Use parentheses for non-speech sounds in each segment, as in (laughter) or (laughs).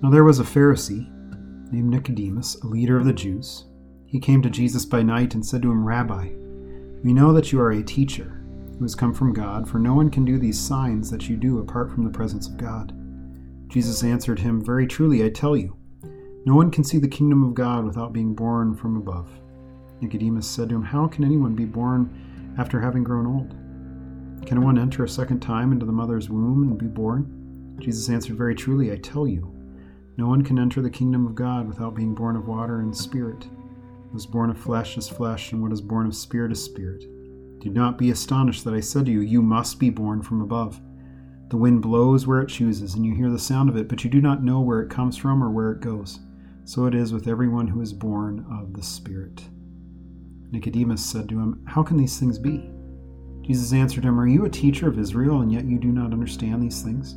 Now there was a Pharisee named Nicodemus, a leader of the Jews. He came to Jesus by night and said to him, Rabbi, we know that you are a teacher who has come from God, for no one can do these signs that you do apart from the presence of God. Jesus answered him, Very truly, I tell you, no one can see the kingdom of God without being born from above. Nicodemus said to him, How can anyone be born after having grown old? Can one enter a second time into the mother's womb and be born? Jesus answered, Very truly, I tell you, no one can enter the kingdom of God without being born of water and spirit. What is born of flesh is flesh, and what is born of spirit is spirit. Do not be astonished that I said to you, You must be born from above. The wind blows where it chooses, and you hear the sound of it, but you do not know where it comes from or where it goes. So it is with everyone who is born of the Spirit. Nicodemus said to him, How can these things be? Jesus answered him, Are you a teacher of Israel, and yet you do not understand these things?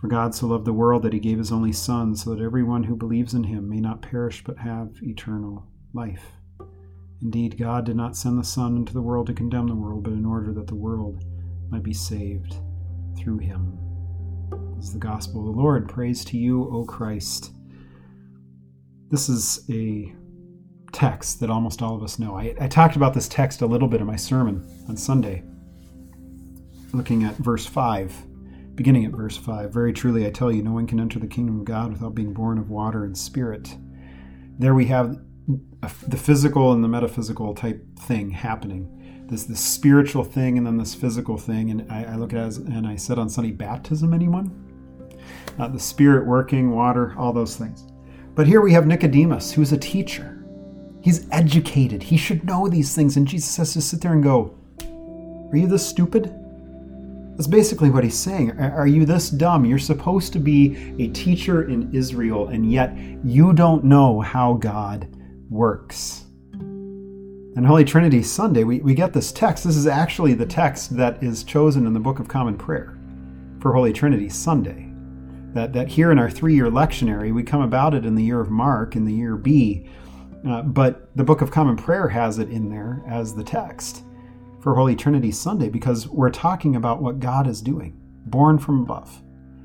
For God so loved the world that he gave his only Son, so that everyone who believes in him may not perish but have eternal life. Indeed, God did not send the Son into the world to condemn the world, but in order that the world might be saved through him. This is the gospel of the Lord. Praise to you, O Christ. This is a text that almost all of us know. I, I talked about this text a little bit in my sermon on Sunday, looking at verse 5 beginning at verse 5 Very truly I tell you, no one can enter the kingdom of God without being born of water and spirit. There we have the physical and the metaphysical type thing happening. This this spiritual thing and then this physical thing. And I, I look at it as, and I said on Sunday, baptism, anyone? Uh, the spirit working, water, all those things. But here we have Nicodemus, who's a teacher. He's educated. He should know these things. And Jesus has to sit there and go, Are you this stupid? That's basically what he's saying. Are you this dumb? You're supposed to be a teacher in Israel, and yet you don't know how God works. And Holy Trinity Sunday, we, we get this text. This is actually the text that is chosen in the Book of Common Prayer for Holy Trinity Sunday. That, that here in our three year lectionary, we come about it in the year of Mark, in the year B, uh, but the Book of Common Prayer has it in there as the text for Holy Trinity Sunday because we're talking about what God is doing, born from above.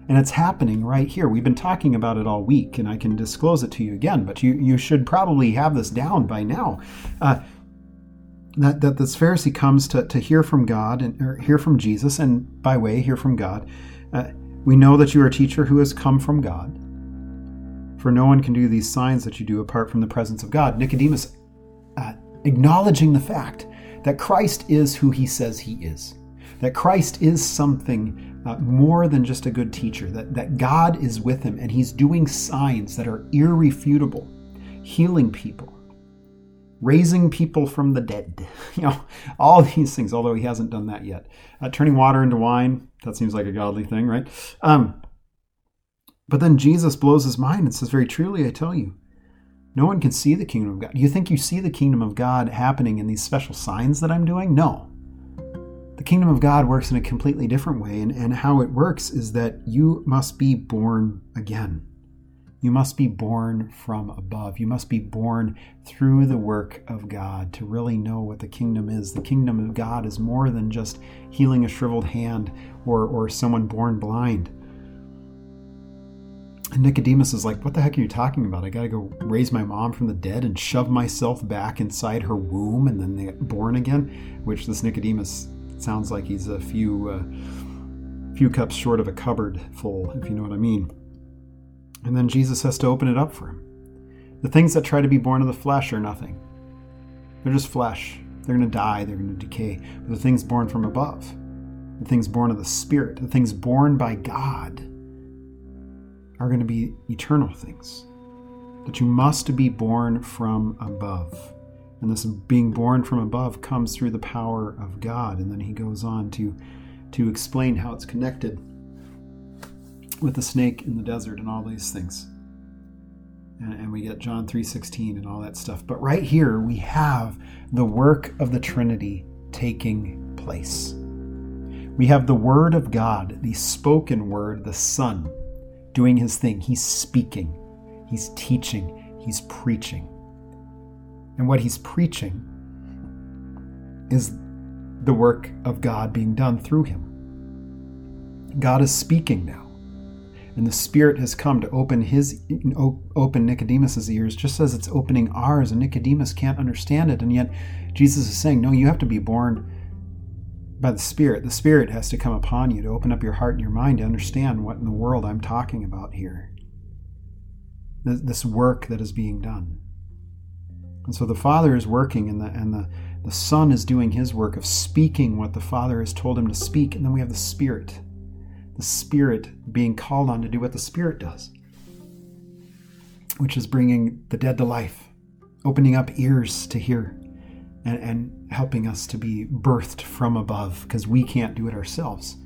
And it's happening right here. We've been talking about it all week, and I can disclose it to you again, but you, you should probably have this down by now. Uh, that, that this Pharisee comes to, to hear from God and or hear from Jesus, and by way, hear from God. Uh, we know that you are a teacher who has come from God. For no one can do these signs that you do apart from the presence of God. Nicodemus uh, acknowledging the fact that Christ is who he says he is, that Christ is something uh, more than just a good teacher, that, that God is with him and he's doing signs that are irrefutable, healing people, raising people from the dead, (laughs) you know, all these things, although he hasn't done that yet. Uh, turning water into wine, that seems like a godly thing, right? Um, but then Jesus blows his mind and says, Very truly, I tell you, no one can see the kingdom of God. Do you think you see the kingdom of God happening in these special signs that I'm doing? No. The kingdom of God works in a completely different way, and, and how it works is that you must be born again. You must be born from above. You must be born through the work of God to really know what the kingdom is. The kingdom of God is more than just healing a shriveled hand or, or someone born blind. And Nicodemus is like, What the heck are you talking about? I gotta go raise my mom from the dead and shove myself back inside her womb and then get born again? Which this Nicodemus sounds like he's a few, uh, few cups short of a cupboard full, if you know what I mean. And then Jesus has to open it up for him. The things that try to be born of the flesh are nothing, they're just flesh. They're going to die, they're going to decay. But the things born from above, the things born of the Spirit, the things born by God, are going to be eternal things. That you must be born from above. And this being born from above comes through the power of God. And then he goes on to, to explain how it's connected with the snake in the desert and all these things. and, and we get John 3:16 and all that stuff. But right here we have the work of the Trinity taking place. We have the Word of God, the spoken Word, the Son, doing his thing. He's speaking, he's teaching, he's preaching. And what he's preaching is the work of God being done through him. God is speaking now and the Spirit has come to open his open Nicodemus's ears, just as it's opening ours, and Nicodemus can't understand it. And yet, Jesus is saying, "No, you have to be born by the Spirit. The Spirit has to come upon you to open up your heart and your mind to understand what in the world I'm talking about here. This work that is being done." And so the Father is working, and the and the the Son is doing his work of speaking what the Father has told him to speak, and then we have the Spirit the Spirit being called on to do what the Spirit does, which is bringing the dead to life, opening up ears to hear, and, and helping us to be birthed from above because we can't do it ourselves.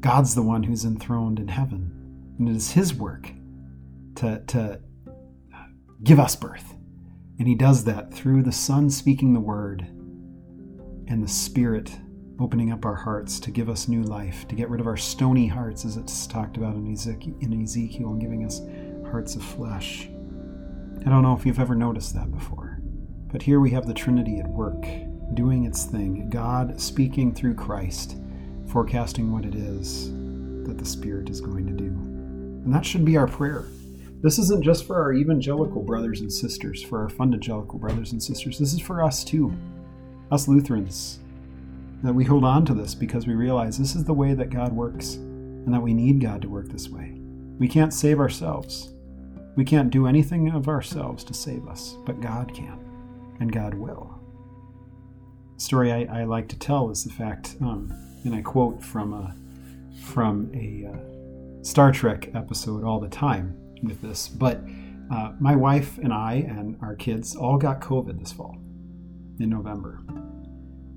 God's the one who's enthroned in heaven, and it is His work to, to give us birth. And He does that through the Son speaking the word and the Spirit opening up our hearts to give us new life, to get rid of our stony hearts, as it's talked about in Ezekiel, in Ezekiel and giving us hearts of flesh. I don't know if you've ever noticed that before, but here we have the Trinity at work, doing its thing, God speaking through Christ, forecasting what it is that the Spirit is going to do. And that should be our prayer. This isn't just for our evangelical brothers and sisters, for our fundagelical brothers and sisters. This is for us too. Us Lutherans, that we hold on to this because we realize this is the way that God works and that we need God to work this way. We can't save ourselves. We can't do anything of ourselves to save us, but God can, and God will. The story I, I like to tell is the fact, um, and I quote from a, from a uh, Star Trek episode all the time with this, but uh, my wife and I and our kids all got COVID this fall in November.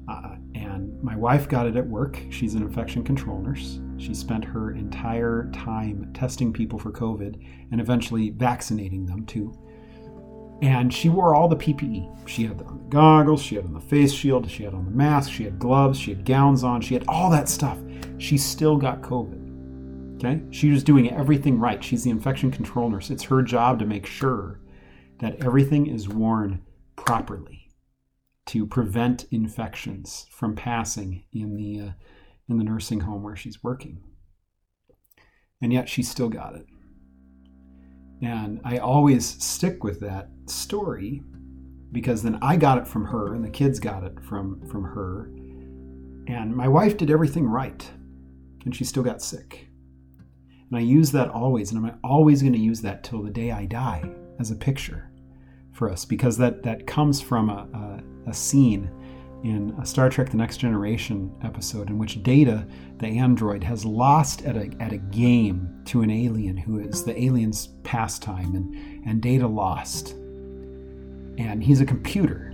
Uh, and my wife got it at work. She's an infection control nurse. She spent her entire time testing people for COVID and eventually vaccinating them too. And she wore all the PPE. She had on the goggles, she had on the face shield, she had on the mask, she had gloves, she had gowns on, she had all that stuff. She still got COVID. Okay? She was doing everything right. She's the infection control nurse. It's her job to make sure that everything is worn properly to prevent infections from passing in the uh, in the nursing home where she's working. And yet she still got it. And I always stick with that story because then I got it from her and the kids got it from from her. And my wife did everything right and she still got sick. And I use that always and I'm always going to use that till the day I die as a picture for us because that that comes from a, a, a scene in a Star Trek The Next Generation episode in which Data, the android, has lost at a, at a game to an alien who is the alien's pastime, and, and Data lost. And he's a computer.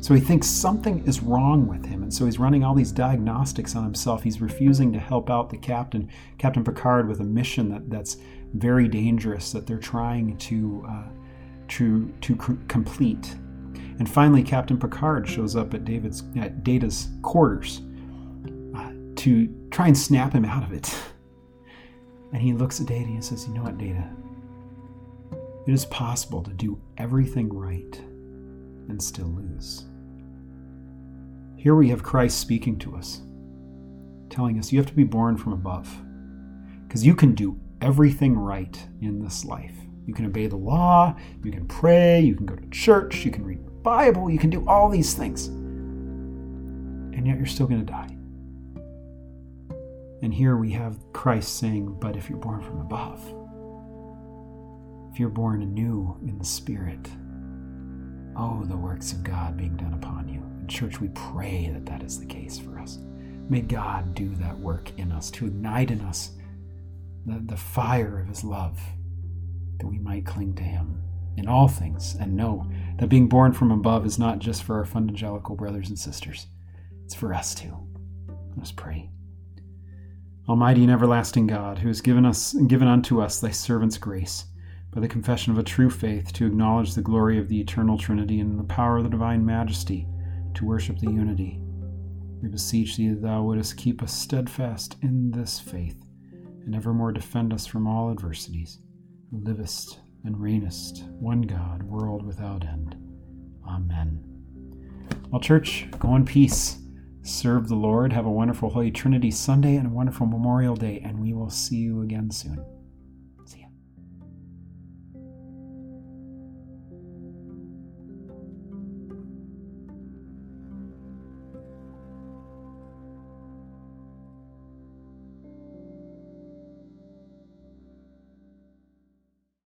So he thinks something is wrong with him, and so he's running all these diagnostics on himself. He's refusing to help out the captain, Captain Picard, with a mission that, that's very dangerous that they're trying to. Uh, to, to complete. And finally, Captain Picard shows up at David's at Data's quarters uh, to try and snap him out of it. (laughs) And he looks at Data and says, "You know what, Data? It is possible to do everything right and still lose." Here we have Christ speaking to us, telling us you have to be born from above, because you can do everything right in this life you can obey the law, you can pray, you can go to church, you can read the Bible, you can do all these things. And yet you're still going to die. And here we have Christ saying, But if you're born from above, if you're born anew in the Spirit, oh, the works of God being done upon you. In church, we pray that that is the case for us. May God do that work in us to ignite in us the, the fire of His love that we might cling to Him in all things and know that being born from above is not just for our fundangelical brothers and sisters, it's for us too. Let us pray. Almighty and everlasting God, who has given us given unto us thy servant's grace, by the confession of a true faith, to acknowledge the glory of the eternal Trinity and the power of the divine majesty, to worship the unity. We beseech thee that thou wouldest keep us steadfast in this faith, and evermore defend us from all adversities, livest and reignest, one God, world without end. Amen. Well, church, go in peace. Serve the Lord. Have a wonderful Holy Trinity Sunday and a wonderful Memorial Day, and we will see you again soon.